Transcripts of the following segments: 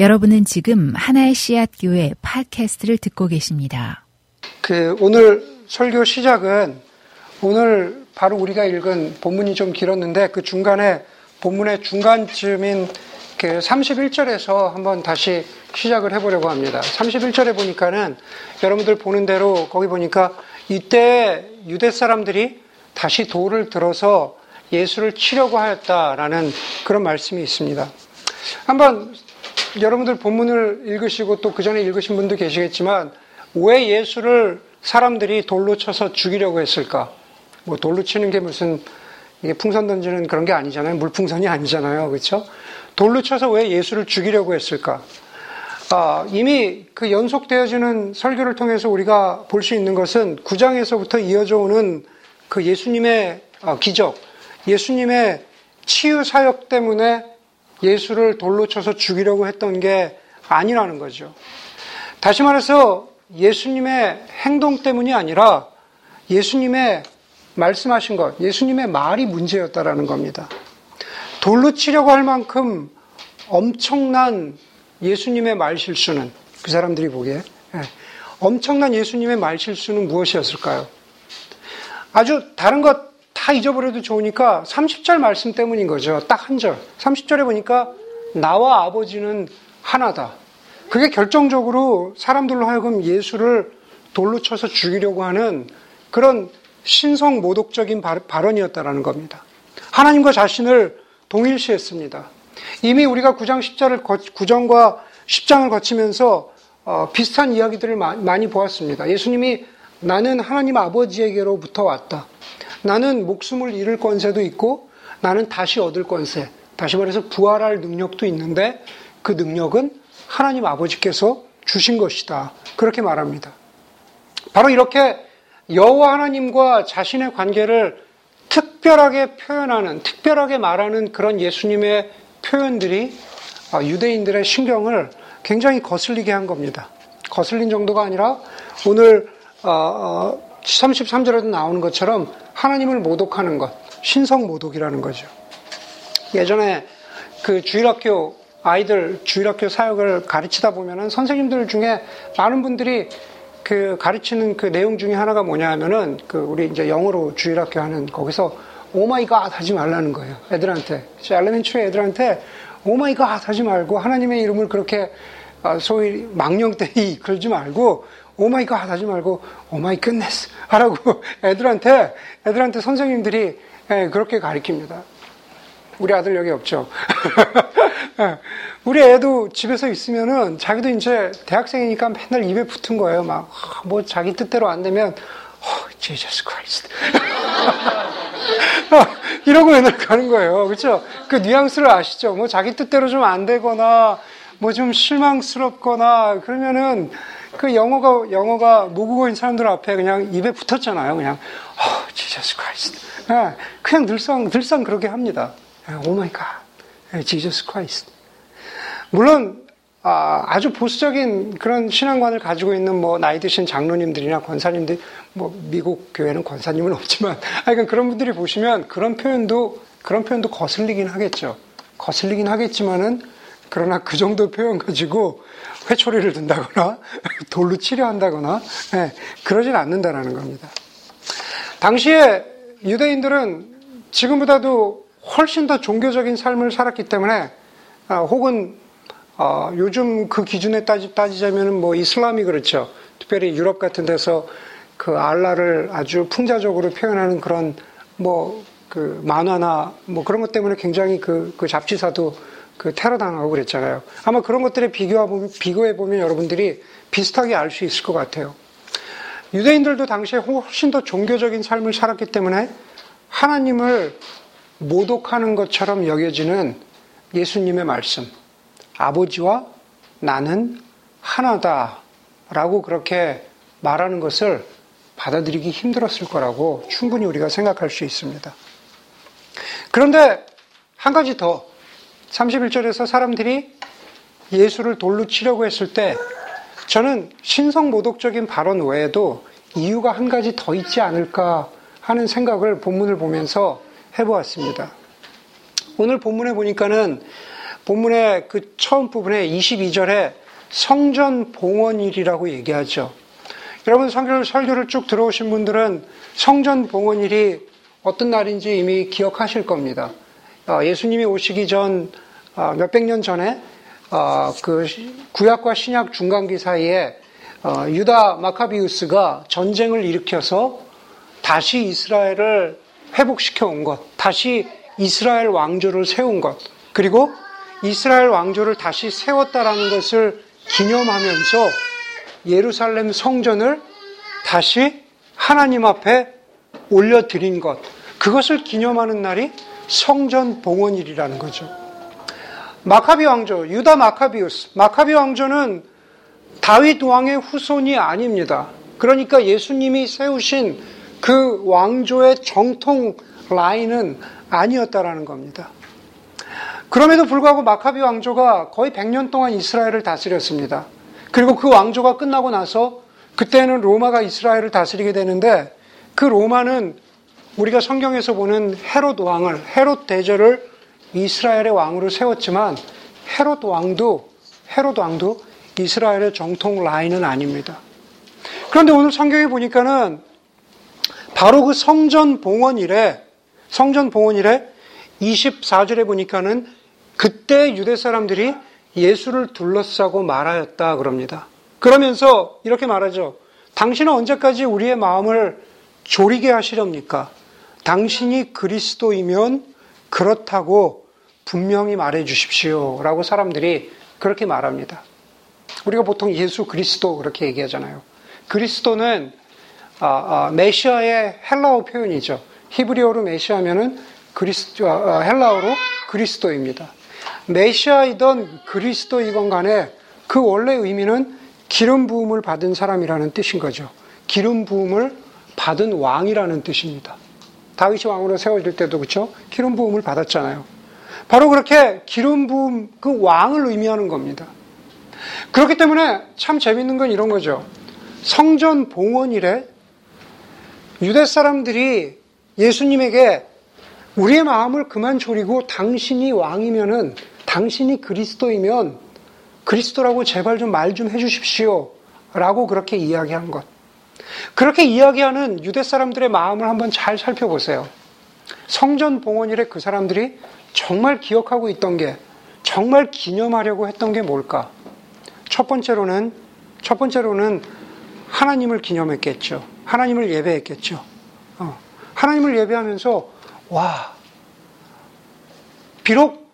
여러분은 지금 하나의 씨앗 교회 팟캐스트를 듣고 계십니다. 그 오늘 설교 시작은 오늘 바로 우리가 읽은 본문이 좀 길었는데 그 중간에 본문의 중간쯤인 그 31절에서 한번 다시 시작을 해보려고 합니다. 31절에 보니까는 여러분들 보는 대로 거기 보니까 이때 유대 사람들이 다시 돌을 들어서 예수를 치려고 하였다라는 그런 말씀이 있습니다. 한번 여러분들 본문을 읽으시고 또 그 전에 읽으신 분도 계시겠지만 왜 예수를 사람들이 돌로 쳐서 죽이려고 했을까? 뭐 돌로 치는 게 무슨 이게 풍선 던지는 그런 게 아니잖아요. 물풍선이 아니잖아요. 그렇죠? 돌로 쳐서 왜 예수를 죽이려고 했을까? 아, 이미 그 연속되어지는 설교를 통해서 우리가 볼 수 있는 것은 9장에서부터 이어져 오는 그 예수님의 아, 기적, 예수님의 치유 사역 때문에 예수를 돌로 쳐서 죽이려고 했던 게 아니라는 거죠. 다시 말해서 예수님의 행동 때문이 아니라 예수님의 말씀하신 것, 예수님의 말이 문제였다라는 겁니다. 돌로 치려고 할 만큼 엄청난 예수님의 말 실수는 그 사람들이 보기에 예, 엄청난 예수님의 말 실수는 무엇이었을까요? 아주 다른 것 다 잊어버려도 좋으니까 30절 말씀 때문인 거죠. 딱 한 절. 30절에 보니까 나와 아버지는 하나다. 그게 결정적으로 사람들로 하여금 예수를 돌로 쳐서 죽이려고 하는 그런 신성 모독적인 발언이었다라는 겁니다. 하나님과 자신을 동일시했습니다. 이미 우리가 9장 10절을 9장과 10장을 거치면서 어, 비슷한 이야기들을 많이 보았습니다. 예수님이 나는 하나님 아버지에게로부터 왔다. 나는 목숨을 잃을 권세도 있고 나는 다시 얻을 권세, 다시 말해서 부활할 능력도 있는데 그 능력은 하나님 아버지께서 주신 것이다. 그렇게 말합니다. 바로 이렇게 여호와 하나님과 자신의 관계를 특별하게 표현하는, 특별하게 말하는 그런 예수님의 표현들이 아, 유대인들의 신경을 굉장히 거슬리게 한 겁니다. 거슬린 정도가 아니라 오늘 33절에도 어, 어, 나오는 것처럼 하나님을 모독하는 것, 신성 모독이라는 거죠. 예전에 그 주일학교 아이들 주일학교 사역을 가르치다 보면은 선생님들 중에 많은 분들이 그 가르치는 그 내용 중에 하나가 뭐냐 하면은 그 우리 이제 영어로 주일학교 하는 거기서 oh my God 하지 말라는 거예요. 애들한테. elementary 애들한테 oh my God 하지 말고 하나님의 이름을 그렇게 아, 소위 망령되이 이끌지 말고 oh my God 하지 말고 oh my goodness 하라고 애들한테 애들한테 선생님들이 예, 그렇게 가르칩니다. 우리 아들 여기 없죠. 예, 우리 애도 집에서 있으면은 자기도 이제 대학생이니까 맨날 입에 붙은 거예요. 막 뭐 자기 뜻대로 안 되면 어, Jesus Christ. 이러고 맨날 가는 거예요. 그렇죠? 그 뉘앙스를 아시죠? 뭐 자기 뜻대로 좀 안 되거나 뭐 좀 실망스럽거나 그러면은 그 영어가 영어가 모국어인 사람들 앞에 그냥 입에 붙었잖아요. 그냥 어, Jesus Christ. 네, 그냥 늘상 늘상 그렇게 합니다. Oh my God. Jesus Christ. 물론 아, 주 보수적인 그런 신앙관을 가지고 있는 뭐 나이 드신 장로님들이나 권사님들, 뭐 미국 교회는 권사님은 없지만, 하여간 그런 분들이 보시면 그런 표현도 그런 표현도 거슬리긴 하겠죠. 거슬리긴 하겠지만은 그러나 그 정도 표현 가지고 회초리를 든다거나 돌로 치려 한다거나 네, 그러진 않는다라는 겁니다. 당시에 유대인들은 지금보다도 훨씬 더 종교적인 삶을 살았기 때문에 아, 혹은 어, 요즘 그 기준에 따지, 따지자면 뭐 이슬람이 그렇죠. 특별히 유럽 같은 데서 그 알라를 아주 풍자적으로 표현하는 그런 뭐 그 만화나 뭐 그런 것 때문에 굉장히 그, 그 잡지사도 그 테러 당하고 그랬잖아요. 아마 그런 것들에 비교해보면, 비교해 보면 여러분들이 비슷하게 알 수 있을 것 같아요. 유대인들도 당시에 훨씬 더 종교적인 삶을 살았기 때문에 하나님을 모독하는 것처럼 여겨지는 예수님의 말씀. 아버지와 나는 하나다. 라고 그렇게 말하는 것을 받아들이기 힘들었을 거라고 충분히 우리가 생각할 수 있습니다. 그런데 한 가지 더 31절에서 사람들이 예수를 돌로 치려고 했을 때 저는 신성 모독적인 발언 외에도 이유가 한 가지 더 있지 않을까 하는 생각을 본문을 보면서 해보았습니다. 오늘 본문에 보니까는 본문의 그 처음 부분에 22절에 성전 봉헌일이라고 얘기하죠. 여러분 성경 설교를 쭉 들어오신 분들은 성전 봉헌일이 어떤 날인지 이미 기억하실 겁니다. 어, 예수님이 오시기 전 어, 몇백 년 전에 어, 그 구약과 신약 중간기 사이에 유다 마카비우스가 전쟁을 일으켜서 다시 이스라엘을 회복시켜 온 것, 다시 이스라엘 왕조를 세운 것, 그리고 이스라엘 왕조를 다시 세웠다라는 것을 기념하면서 예루살렘 성전을 다시 하나님 앞에 올려드린 것, 그것을 기념하는 날이 성전 봉헌일이라는 거죠. 마카비 왕조, 유다 마카비우스. 마카비 왕조는 다윗 왕의 후손이 아닙니다. 그러니까 예수님이 세우신 그 왕조의 정통 라인은 아니었다라는 겁니다. 그럼에도 불구하고 마카비 왕조가 거의 100년 동안 이스라엘을 다스렸습니다. 그리고 그 왕조가 끝나고 나서 그때는 로마가 이스라엘을 다스리게 되는데 그 로마는 우리가 성경에서 보는 헤롯 왕을 헤롯 대제를 이스라엘의 왕으로 세웠지만 헤롯 왕도 헤롯 왕도 이스라엘의 정통 라인은 아닙니다. 그런데 오늘 성경에 보니까는 바로 그 성전 봉헌 이래 성전 봉헌 이래 24절에 보니까는 그때 유대 사람들이 예수를 둘러싸고 말하였다 그럽니다. 그러면서 이렇게 말하죠. 당신은 언제까지 우리의 마음을 조리게 하시렵니까? 당신이 그리스도이면 그렇다고 분명히 말해 주십시오. 라고 사람들이 그렇게 말합니다. 우리가 보통 예수 그리스도 그렇게 얘기하잖아요. 그리스도는 아, 아, 메시아의 헬라어 표현이죠. 히브리어로 메시아면은 그리스도, 아, 헬라어로 그리스도입니다. 메시아이던 그리스도이건 간에 그 원래 의미는 기름 부음을 받은 사람이라는 뜻인 거죠. 기름 부음을 받은 왕이라는 뜻입니다. 다윗이 왕으로 세워질 때도 그렇죠? 기름 부음을 받았잖아요. 바로 그렇게 기름 부음 그 왕을 의미하는 겁니다. 그렇기 때문에 참 재밌는 건 이런 거죠. 성전 봉헌일에 유대 사람들이 예수님에게 우리의 마음을 그만 졸이고 당신이 왕이면은 당신이 그리스도이면 그리스도라고 제발 좀 말좀 좀 해주십시오. 라고 그렇게 이야기한 것. 그렇게 이야기하는 유대 사람들의 마음을 한번 잘 살펴보세요. 성전 봉헌일에 그 사람들이 정말 기억하고 있던 게, 정말 기념하려고 했던 게 뭘까? 첫 번째로는, 첫 번째로는 하나님을 기념했겠죠. 하나님을 예배했겠죠. 어. 하나님을 예배하면서, 와, 비록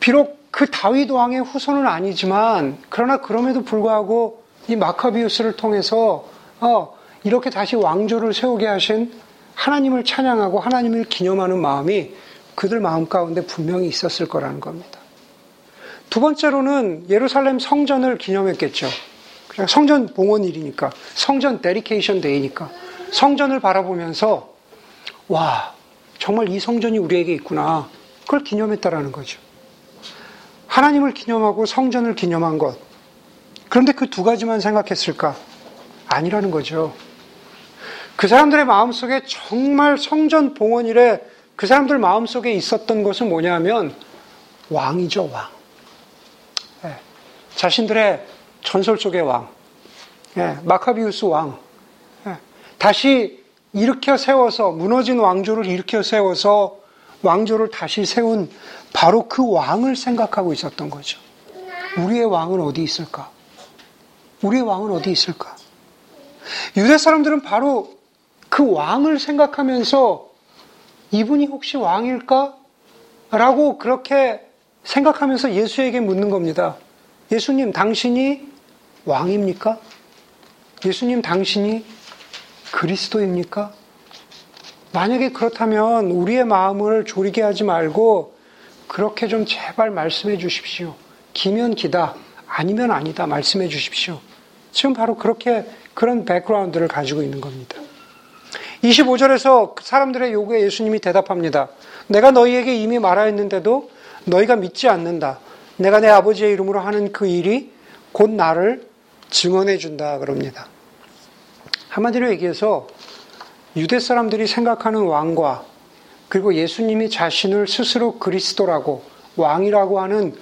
비록 그 다윗 왕의 후손은 아니지만 그러나 그럼에도 불구하고 이 마카비우스를 통해서 어, 이렇게 다시 왕조를 세우게 하신 하나님을 찬양하고 하나님을 기념하는 마음이 그들 마음 가운데 분명히 있었을 거라는 겁니다. 두 번째로는 예루살렘 성전을 기념했겠죠. 성전 봉헌일이니까 성전 데리케이션 데이니까 성전을 바라보면서 와 정말 이 성전이 우리에게 있구나 그걸 기념했다라는 거죠. 하나님을 기념하고 성전을 기념한 것. 그런데 그 두 가지만 생각했을까? 아니라는 거죠. 그 사람들의 마음속에 정말 성전 봉헌 일에 그 사람들 마음속에 있었던 것은 뭐냐면 왕이죠, 왕. 네. 자신들의 전설 속의 왕. 네. 마카비우스 왕. 네. 다시 일으켜 세워서 무너진 왕조를 일으켜 세워서 왕조를 다시 세운 바로 그 왕을 생각하고 있었던 거죠. 우리의 왕은 어디 있을까? 우리의 왕은 어디 있을까? 유대 사람들은 바로 그 왕을 생각하면서 이분이 혹시 왕일까? 라고 그렇게 생각하면서 예수에게 묻는 겁니다. 예수님, 당신이 왕입니까? 예수님, 당신이 그리스도입니까? 만약에 그렇다면 우리의 마음을 졸이게 하지 말고 그렇게 좀 제발 말씀해 주십시오. 기면 기다, 아니면 아니다 말씀해 주십시오. 지금 바로 그렇게 그런 백그라운드를 가지고 있는 겁니다. 25절에서 사람들의 요구에 예수님이 대답합니다. 내가 너희에게 이미 말하였는데도 너희가 믿지 않는다. 내가 내 아버지의 이름으로 하는 그 일이 곧 나를 증언해 준다. 그럽니다. 한마디로 얘기해서 유대 사람들이 생각하는 왕과 그리고 예수님이 자신을 스스로 그리스도라고 왕이라고 하는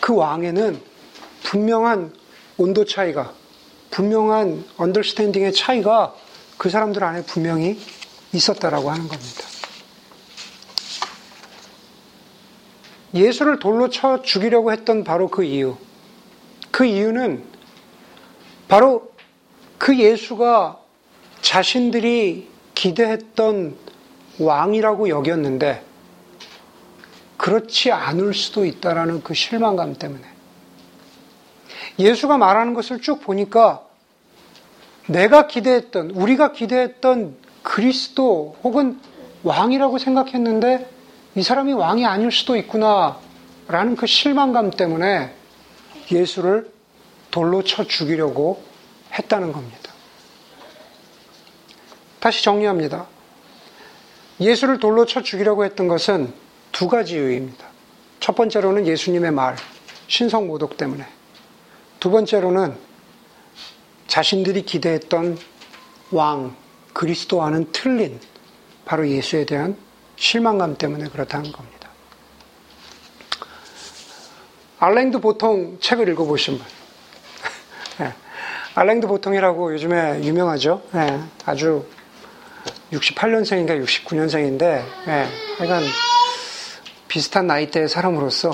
그 왕에는 분명한 온도 차이가, 분명한 언더스탠딩의 차이가 그 사람들 안에 분명히 있었다라고 하는 겁니다. 예수를 돌로 쳐 죽이려고 했던 바로 그 이유. 그 이유는 바로 그 예수가 자신들이 기대했던 왕이라고 여겼는데 그렇지 않을 수도 있다라는 그 실망감 때문에 예수가 말하는 것을 쭉 보니까 내가 기대했던 우리가 기대했던 그리스도 혹은 왕이라고 생각했는데 이 사람이 왕이 아닐 수도 있구나 라는 그 실망감 때문에 예수를 돌로 쳐 죽이려고 했다는 겁니다. 다시 정리합니다. 예수를 돌로 쳐 죽이려고 했던 것은 두 가지 이유입니다. 첫 번째로는 예수님의 말, 신성 모독 때문에. 두 번째로는 자신들이 기대했던 왕, 그리스도와는 틀린 바로 예수에 대한 실망감 때문에 그렇다는 겁니다. 알랭드 보통 책을 읽어보신 분. 네. 알랭드 보통이라고 요즘에 유명하죠. 네. 아주 68년생인가 69년생인데, 네. 하여간 비슷한 나이대의 사람으로서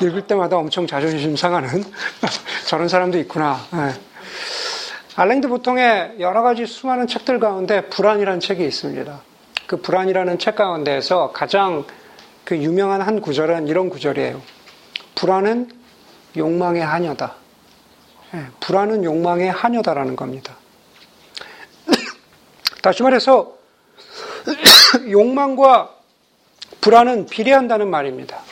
읽을 때마다 엄청 자존심 상하는 저런 사람도 있구나. 네. 알랭드 보통의 여러 가지 수많은 책들 가운데 불안이라는 책이 있습니다. 그 불안이라는 책 가운데에서 가장 그 유명한 한 구절은 이런 구절이에요. 불안은 욕망의 하녀다. 네, 불안은 욕망의 하녀다라는 겁니다. 다시 말해서 욕망과 불안은 비례한다는 말입니다.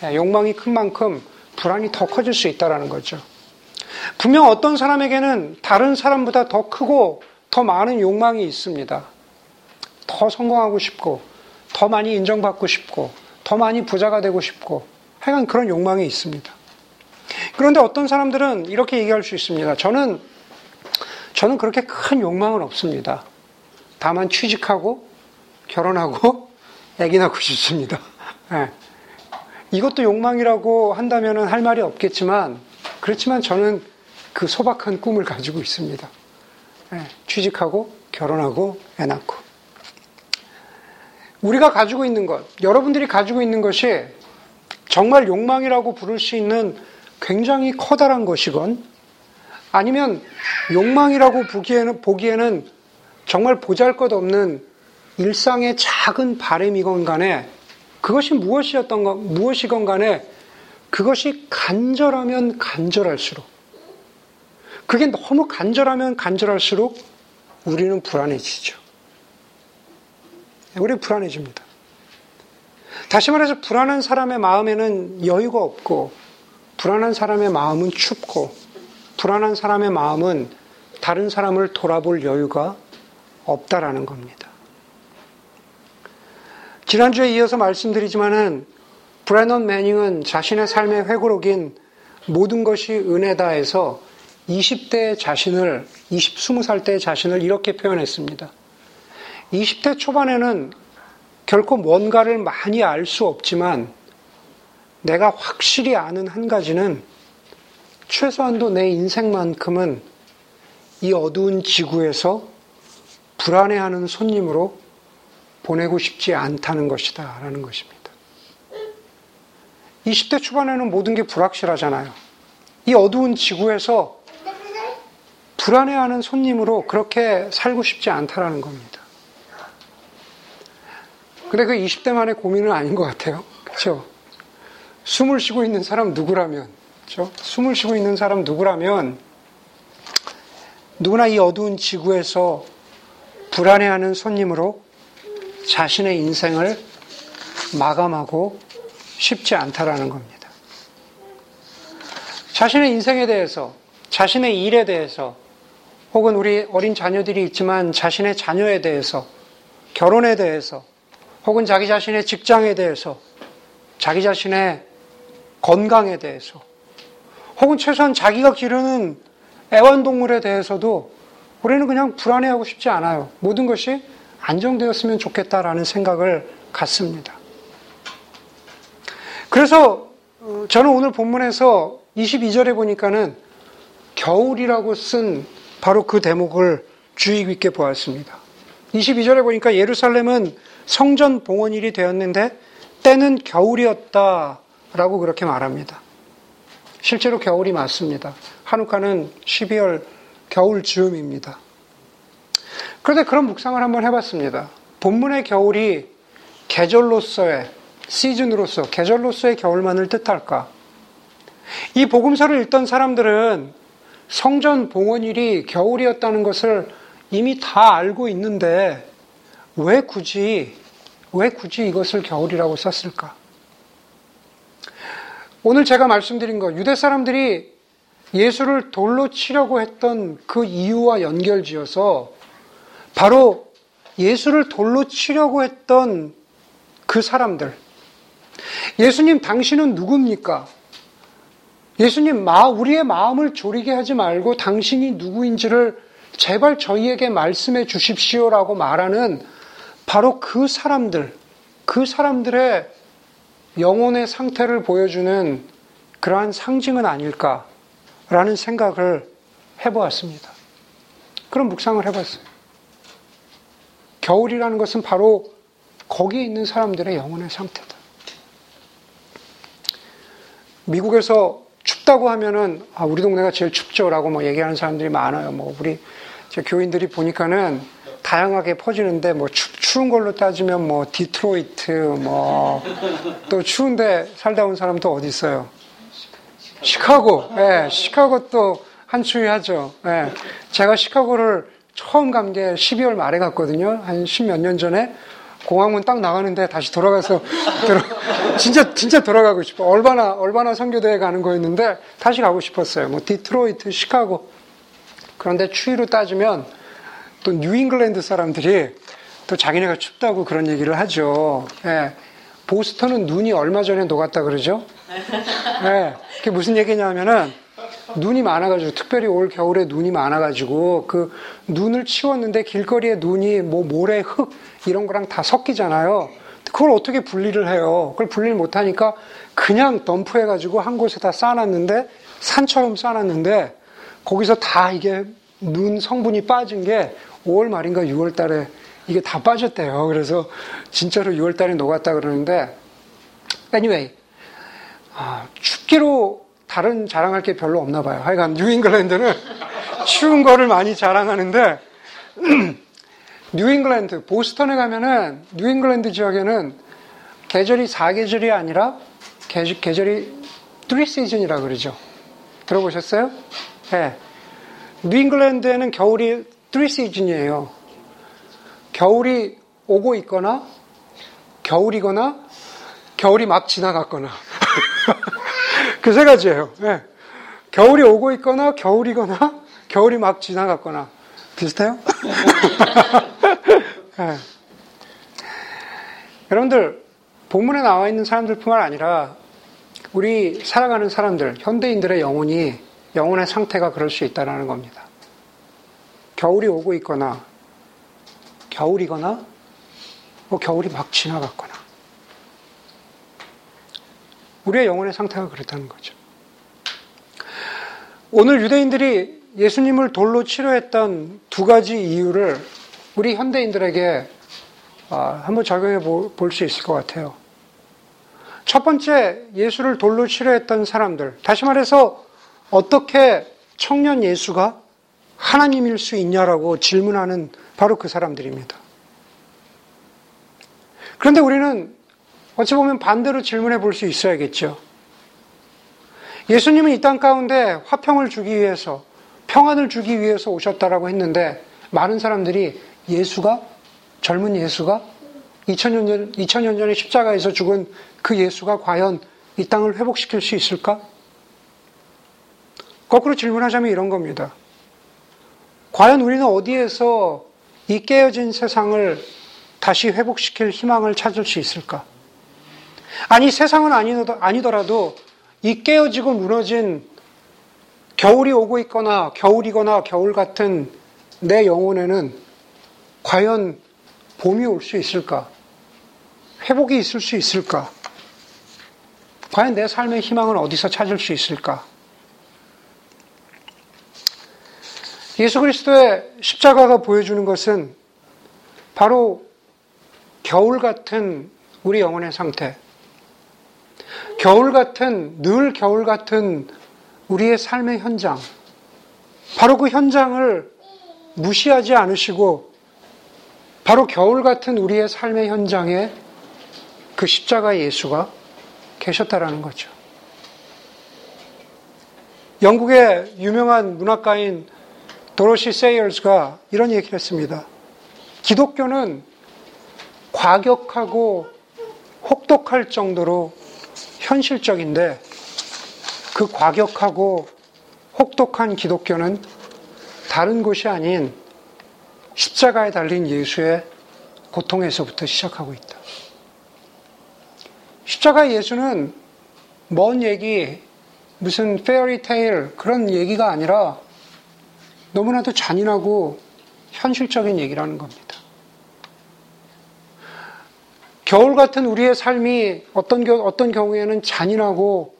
네, 욕망이 큰 만큼 불안이 더 커질 수 있다는 거죠. 분명 어떤 사람에게는 다른 사람보다 더 크고 더 많은 욕망이 있습니다. 더 성공하고 싶고, 더 많이 인정받고 싶고, 더 많이 부자가 되고 싶고, 하여간 그런 욕망이 있습니다. 그런데 어떤 사람들은 이렇게 얘기할 수 있습니다. 저는, 저는 그렇게 큰 욕망은 없습니다. 다만 취직하고, 결혼하고, 애기 낳고 싶습니다. 네. 이것도 욕망이라고 한다면 할 말이 없겠지만, 그렇지만 저는 그 소박한 꿈을 가지고 있습니다. 네. 취직하고, 결혼하고, 애 낳고. 우리가 가지고 있는 것, 여러분들이 가지고 있는 것이 정말 욕망이라고 부를 수 있는 굉장히 커다란 것이건 아니면 욕망이라고 보기에는, 보기에는 정말 보잘 것 없는 일상의 작은 바램이건 간에 그것이 무엇이었던 것, 무엇이건 간에 그것이 간절하면 간절할수록 그게 너무 간절하면 간절할수록 우리는 불안해지죠. 우리 불안해집니다. 다시 말해서 불안한 사람의 마음에는 여유가 없고, 불안한 사람의 마음은 춥고, 불안한 사람의 마음은 다른 사람을 돌아볼 여유가 없다라는 겁니다. 지난주에 이어서 말씀드리지만은 브래넌 매닝은 자신의 삶의 회고록인 모든 것이 은혜다에서 20대 자신을, 20, 20살 때 자신을 이렇게 표현했습니다. 20대 초반에는 결코 뭔가를 많이 알 수 없지만 내가 확실히 아는 한 가지는 최소한도 내 인생만큼은 이 어두운 지구에서 불안해하는 손님으로 보내고 싶지 않다는 것이다. 라는 것입니다. 20대 초반에는 모든 게 불확실하잖아요. 이 어두운 지구에서 불안해하는 손님으로 그렇게 살고 싶지 않다라는 겁니다. 근데 그 20대만의 고민은 아닌 것 같아요. 그렇죠? 숨을 쉬고 있는 사람 누구라면, 그렇죠? 숨을 쉬고 있는 사람 누구라면 누구나 이 어두운 지구에서 불안해하는 손님으로 자신의 인생을 마감하고 쉽지 않다라는 겁니다. 자신의 인생에 대해서, 자신의 일에 대해서, 혹은 우리 어린 자녀들이 있지만 자신의 자녀에 대해서, 결혼에 대해서, 혹은 자기 자신의 직장에 대해서, 자기 자신의 건강에 대해서, 혹은 최소한 자기가 기르는 애완동물에 대해서도 우리는 그냥 불안해하고 싶지 않아요. 모든 것이 안정되었으면 좋겠다라는 생각을 갖습니다. 그래서 어, 저는 오늘 본문에서 22절에 보니까는 겨울이라고 쓴 바로 그 대목을 주의 깊게 보았습니다. 22절에 보니까 예루살렘은 성전 봉헌일이 되었는데 때는 겨울이었다라고 그렇게 말합니다. 실제로 겨울이 맞습니다. 한우카는 12월 겨울 즈음입니다. 그런데 그런 묵상을 한번 해봤습니다. 본문의 겨울이 계절로서의 시즌으로서 계절로서의 겨울만을 뜻할까? 이 복음서를 읽던 사람들은 성전 봉헌일이 겨울이었다는 것을 이미 다 알고 있는데 왜 굳이 왜 굳이 이것을 겨울이라고 썼을까? 오늘 제가 말씀드린 것 유대 사람들이 예수를 돌로 치려고 했던 그 이유와 연결지어서 바로 예수를 돌로 치려고 했던 그 사람들 예수님 당신은 누굽니까? 예수님 마 우리의 마음을 졸이게 하지 말고 당신이 누구인지를 제발 저희에게 말씀해 주십시오라고 말하는 바로 그 사람들, 그 사람들의 영혼의 상태를 보여주는 그러한 상징은 아닐까라는 생각을 해보았습니다. 그런 묵상을 해봤어요. 겨울이라는 것은 바로 거기에 있는 사람들의 영혼의 상태다. 미국에서 춥다고 하면은 아, 우리 동네가 제일 춥죠라고 뭐 얘기하는 사람들이 많아요. 뭐 우리 교인들이 보니까는 다양하게 퍼지는데 뭐 추, 추운 걸로 따지면 뭐 디트로이트 뭐 또 추운데 살다 온 사람도 어디 있어요? 시카고, 예, 네, 시카고 또 한추위 하죠. 예, 네, 제가 시카고를 처음 간 게 12월 말에 갔거든요. 한 십몇 년 전에. 공항문 딱 나가는데 다시 돌아가서 들어, 진짜 진짜 돌아가고 싶어. 얼바나 얼바나 선교대회 가는 거였는데 다시 가고 싶었어요. 뭐 디트로이트, 시카고. 그런데 추위로 따지면 또 뉴잉글랜드 사람들이 또 자기네가 춥다고 그런 얘기를 하죠. 예. 보스턴은 눈이 얼마 전에 녹았다 그러죠. 예. 그게 무슨 얘기냐면은 눈이 많아가지고 특별히 올 겨울에 눈이 많아가지고 그 눈을 치웠는데 길거리에 눈이 뭐 모래 흙 이런 거랑 다 섞이잖아요. 그걸 어떻게 분리를 해요? 그걸 분리를 못하니까 그냥 덤프해가지고 한 곳에 다 쌓아놨는데 산처럼 쌓아놨는데 거기서 다 이게 눈 성분이 빠진 게 5월 말인가 6월 달에 이게 다 빠졌대요. 그래서 진짜로 6월 달에 녹았다 그러는데 anyway 아, 춥기로 다른 자랑할 게 별로 없나 봐요. 하여간 뉴잉글랜드는 추운 거를 많이 자랑하는데 뉴잉글랜드 보스턴에 가면은 뉴잉글랜드 지역에는 계절이 4계절이 아니라 계절, 계절이 3 시즌이라 그러죠. 들어보셨어요? 네. 뉴잉글랜드에는 겨울이 3 시즌이에요. 겨울이 오고 있거나 겨울이거나 겨울이 막 지나갔거나 그 세 가지예요. 네. 겨울이 오고 있거나 겨울이거나 겨울이 막 지나갔거나 비슷해요? 네. 여러분들 본문에 나와 있는 사람들뿐만 아니라 우리 살아가는 사람들 현대인들의 영혼이 영혼의 상태가 그럴 수 있다는 겁니다. 겨울이 오고 있거나 겨울이거나 뭐 겨울이 막 지나갔거나 우리의 영혼의 상태가 그렇다는 거죠. 오늘 유대인들이 예수님을 돌로 치료했던 두 가지 이유를 우리 현대인들에게 아, 한번 적용해 볼 수 있을 것 같아요. 첫 번째, 예수를 돌로 치료했던 사람들. 다시 말해서, 어떻게 청년 예수가 하나님일 수 있냐라고 질문하는 바로 그 사람들입니다. 그런데 우리는 어찌 보면 반대로 질문해 볼 수 있어야겠죠. 예수님은 이 땅 가운데 화평을 주기 위해서, 평안을 주기 위해서 오셨다라고 했는데, 많은 사람들이 예수가, 젊은 예수가, 2000년, 전, 2000년 전에 십자가에서 죽은 그 예수가 과연 이 땅을 회복시킬 수 있을까? 거꾸로 질문하자면 이런 겁니다. 과연 우리는 어디에서 이 깨어진 세상을 다시 회복시킬 희망을 찾을 수 있을까? 아니, 세상은 아니더라도 이 깨어지고 무너진 겨울이 오고 있거나 겨울이거나 겨울 같은 내 영혼에는 과연 봄이 올 수 있을까? 회복이 있을 수 있을까? 과연 내 삶의 희망은 어디서 찾을 수 있을까? 예수 그리스도의 십자가가 보여주는 것은 바로 겨울 같은 우리 영혼의 상태, 겨울 같은, 늘 겨울 같은 우리의 삶의 현장, 바로 그 현장을 무시하지 않으시고, 바로 겨울 같은 우리의 삶의 현장에 그 십자가 예수가 계셨다라는 거죠. 영국의 유명한 문학가인 도로시 세이얼스가 이런 얘기를 했습니다. 기독교는 과격하고 혹독할 정도로 현실적인데 그 과격하고 혹독한 기독교는 다른 곳이 아닌 십자가에 달린 예수의 고통에서부터 시작하고 있다. 십자가 예수는 먼 얘기, 무슨 페어리 테일 그런 얘기가 아니라 너무나도 잔인하고 현실적인 얘기라는 겁니다. 겨울 같은 우리의 삶이 어떤, 어떤 경우에는 잔인하고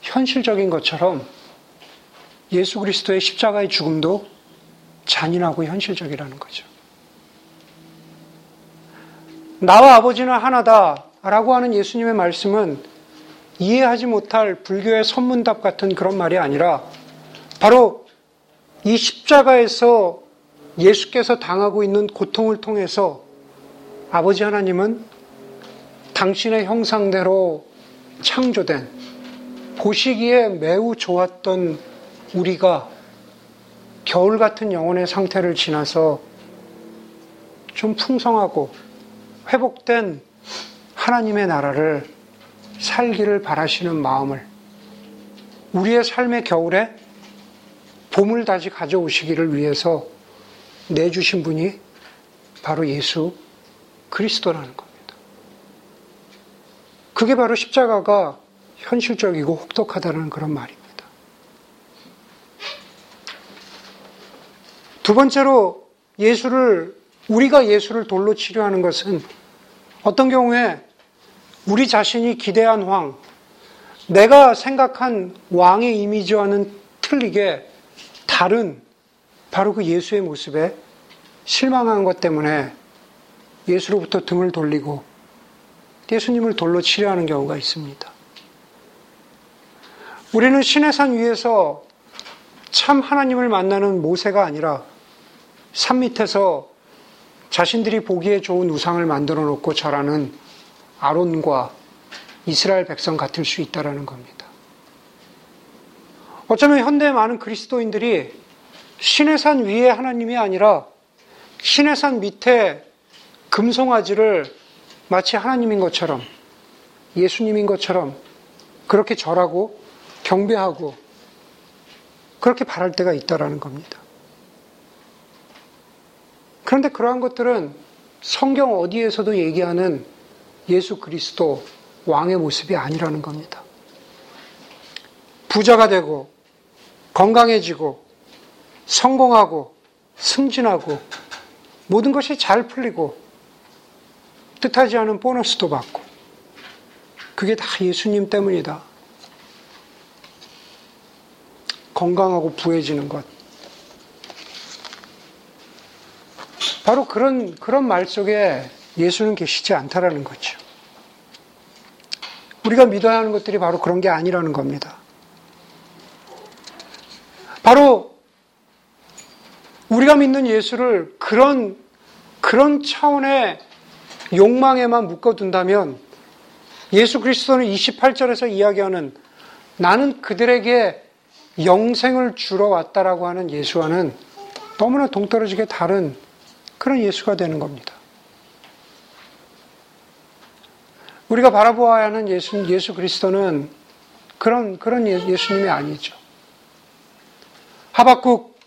현실적인 것처럼 예수 그리스도의 십자가의 죽음도 잔인하고 현실적이라는 거죠. 나와 아버지는 하나다 라고 하는 예수님의 말씀은 이해하지 못할 불교의 선문답 같은 그런 말이 아니라 바로 이 십자가에서 예수께서 당하고 있는 고통을 통해서 아버지 하나님은 당신의 형상대로 창조된 보시기에 매우 좋았던 우리가 겨울 같은 영혼의 상태를 지나서 좀 풍성하고 회복된 하나님의 나라를 살기를 바라시는 마음을 우리의 삶의 겨울에 봄을 다시 가져오시기를 위해서 내주신 분이 바로 예수 그리스도라는 겁니다. 그게 바로 십자가가 현실적이고 혹독하다는 그런 말입니다. 두 번째로 예수를, 우리가 예수를 돌로 치료하는 것은 어떤 경우에 우리 자신이 기대한 왕, 내가 생각한 왕의 이미지와는 틀리게 다른 바로 그 예수의 모습에 실망한 것 때문에 예수로부터 등을 돌리고 예수님을 돌로 치료하는 경우가 있습니다. 우리는 신의 산 위에서 참 하나님을 만나는 모세가 아니라 산 밑에서 자신들이 보기에 좋은 우상을 만들어 놓고 절하는 아론과 이스라엘 백성 같을 수 있다라는 겁니다. 어쩌면 현대의 많은 그리스도인들이 신의 산 위에 하나님이 아니라 신의 산 밑에 금송아지를 마치 하나님인 것처럼 예수님인 것처럼 그렇게 절하고 경배하고 그렇게 바랄 때가 있다라는 겁니다. 그런데 그러한 것들은 성경 어디에서도 얘기하는 예수 그리스도 왕의 모습이 아니라는 겁니다. 부자가 되고 건강해지고 성공하고 승진하고 모든 것이 잘 풀리고 뜻하지 않은 보너스도 받고 그게 다 예수님 때문이다. 건강하고 부해지는 것. 바로 그런, 그런 말 속에 예수는 계시지 않다라는 거죠. 우리가 믿어야 하는 것들이 바로 그런 게 아니라는 겁니다. 바로 우리가 믿는 예수를 그런, 그런 차원의 욕망에만 묶어둔다면 예수 그리스도는 28절에서 이야기하는 나는 그들에게 영생을 주러 왔다라고 하는 예수와는 너무나 동떨어지게 다른 그런 예수가 되는 겁니다. 우리가 바라보아야 하는 예수, 예수 그리스도는 그런, 그런 예, 예수님이 아니죠. 하박국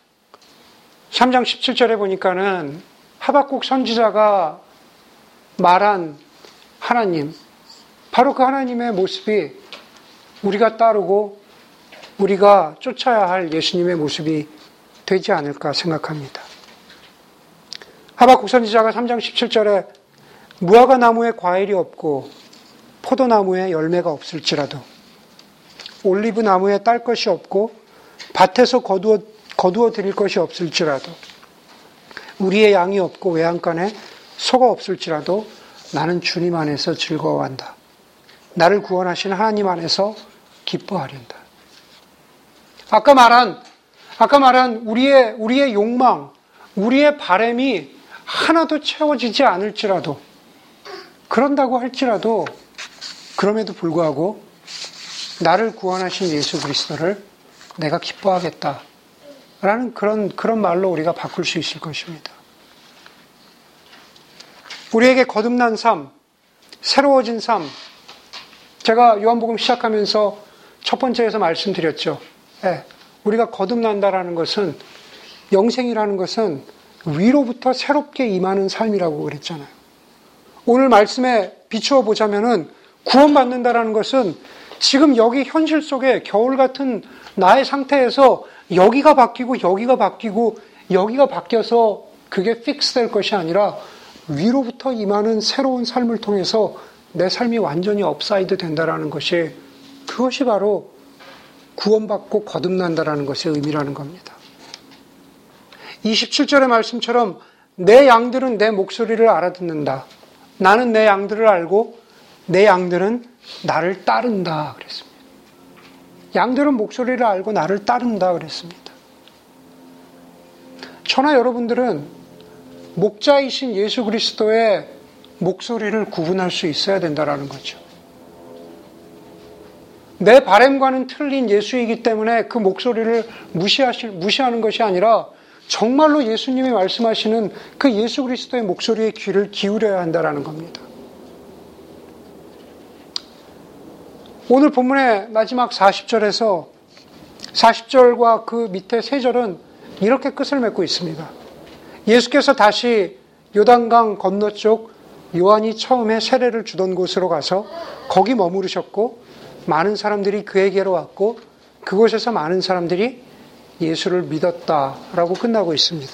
3장 17절에 보니까는 하박국 선지자가 말한 하나님, 바로 그 하나님의 모습이 우리가 따르고 우리가 쫓아야 할 예수님의 모습이 되지 않을까 생각합니다. 하박국 선지자가 3장 17절에 무화과 나무에 과일이 없고 포도나무에 열매가 없을지라도 올리브 나무에 딸 것이 없고 밭에서 거두어, 거두어 드릴 것이 없을지라도 우리의 양이 없고 외양간에 소가 없을지라도 나는 주님 안에서 즐거워한다. 나를 구원하신 하나님 안에서 기뻐하련다. 아까 말한 아까 말한 우리의 우리의 욕망, 우리의 바램이 하나도 채워지지 않을지라도 그런다고 할지라도 그럼에도 불구하고 나를 구원하신 예수 그리스도를 내가 기뻐하겠다. 라는 그런, 그런 말로 우리가 바꿀 수 있을 것입니다. 우리에게 거듭난 삶, 새로워진 삶, 제가 요한복음 시작하면서 첫 번째에서 말씀드렸죠. 네, 우리가 거듭난다라는 것은 영생이라는 것은 위로부터 새롭게 임하는 삶이라고 그랬잖아요. 오늘 말씀에 비추어 보자면은 구원받는다라는 것은 지금 여기 현실 속에 겨울 같은 나의 상태에서 여기가 바뀌고 여기가 바뀌고 여기가 바뀌어서 그게 fix 될 것이 아니라 위로부터 임하는 새로운 삶을 통해서 내 삶이 완전히 upside 된다라는 것이 그것이 바로 구원받고 거듭난다라는 것의 의미라는 겁니다. 27절의 말씀처럼 내 양들은 내 목소리를 알아듣는다. 나는 내 양들을 알고 내 양들은 나를 따른다 그랬습니다. 양들은 목소리를 알고 나를 따른다 그랬습니다. 천하 여러분들은 목자이신 예수 그리스도의 목소리를 구분할 수 있어야 된다라는 거죠. 내 바램과는 틀린 예수이기 때문에 그 목소리를 무시하실, 무시하는 것이 아니라 정말로 예수님이 말씀하시는 그 예수 그리스도의 목소리에 귀를 기울여야 한다라는 겁니다. 오늘 본문의 마지막 40절에서 40절과 그 밑에 3절은 이렇게 끝을 맺고 있습니다. 예수께서 다시 요단강 건너쪽 요한이 처음에 세례를 주던 곳으로 가서 거기 머무르셨고 많은 사람들이 그에게로 왔고 그곳에서 많은 사람들이 예수를 믿었다라고 끝나고 있습니다.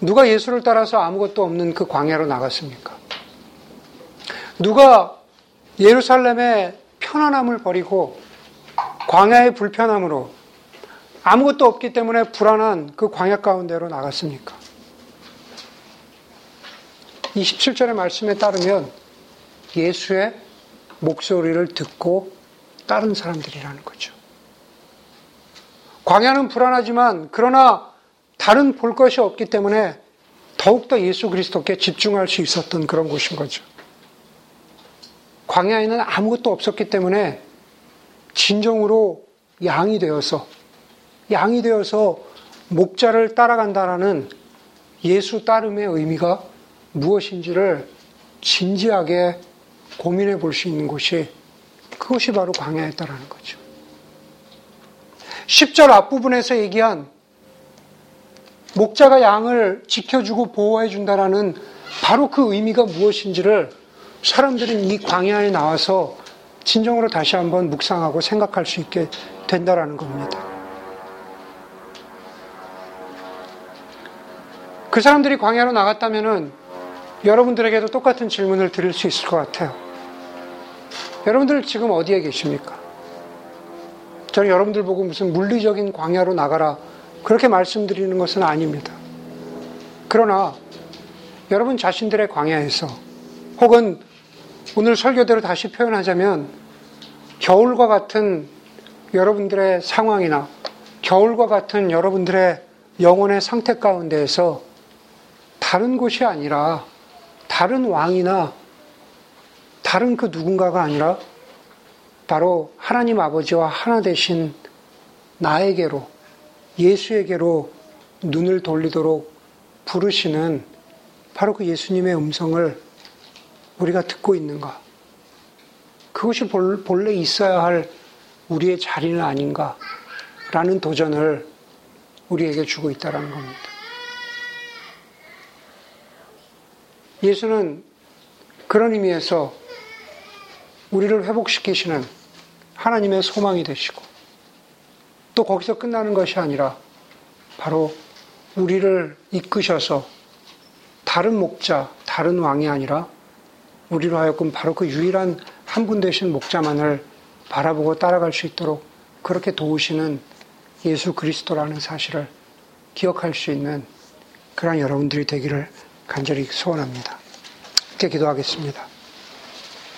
누가 예수를 따라서 아무것도 없는 그 광야로 나갔습니까? 누가 예루살렘의 편안함을 버리고 광야의 불편함으로 아무것도 없기 때문에 불안한 그 광야 가운데로 나갔습니까? 27절의 말씀에 따르면 예수의 목소리를 듣고 다른 사람들이라는 거죠. 광야는 불안하지만 그러나 다른 볼 것이 없기 때문에 더욱더 예수 그리스도께 집중할 수 있었던 그런 곳인 거죠. 광야에는 아무것도 없었기 때문에 진정으로 양이 되어서 양이 되어서 목자를 따라간다라는 예수 따름의 의미가 무엇인지를 진지하게 고민해 볼 수 있는 곳이 그것이 바로 광야였다라는 거죠. 10절 앞부분에서 얘기한 목자가 양을 지켜주고 보호해 준다라는 바로 그 의미가 무엇인지를 사람들은 이 광야에 나와서 진정으로 다시 한번 묵상하고 생각할 수 있게 된다라는 겁니다. 그 사람들이 광야로 나갔다면은 여러분들에게도 똑같은 질문을 드릴 수 있을 것 같아요. 여러분들 지금 어디에 계십니까? 저는 여러분들 보고 무슨 물리적인 광야로 나가라 그렇게 말씀드리는 것은 아닙니다. 그러나 여러분 자신들의 광야에서 혹은 오늘 설교대로 다시 표현하자면 겨울과 같은 여러분들의 상황이나 겨울과 같은 여러분들의 영혼의 상태 가운데에서 다른 곳이 아니라 다른 왕이나 다른 그 누군가가 아니라 바로 하나님 아버지와 하나 되신 나에게로 예수에게로 눈을 돌리도록 부르시는 바로 그 예수님의 음성을 우리가 듣고 있는가? 그것이 본래 있어야 할 우리의 자리는 아닌가? 라는 도전을 우리에게 주고 있다는 겁니다. 예수는 그런 의미에서 우리를 회복시키시는 하나님의 소망이 되시고 또 거기서 끝나는 것이 아니라 바로 우리를 이끄셔서 다른 목자, 다른 왕이 아니라 우리로 하여금 바로 그 유일한 한 분 되신 목자만을 바라보고 따라갈 수 있도록 그렇게 도우시는 예수 그리스도라는 사실을 기억할 수 있는 그러한 여러분들이 되기를 간절히 소원합니다. 이렇게 기도하겠습니다.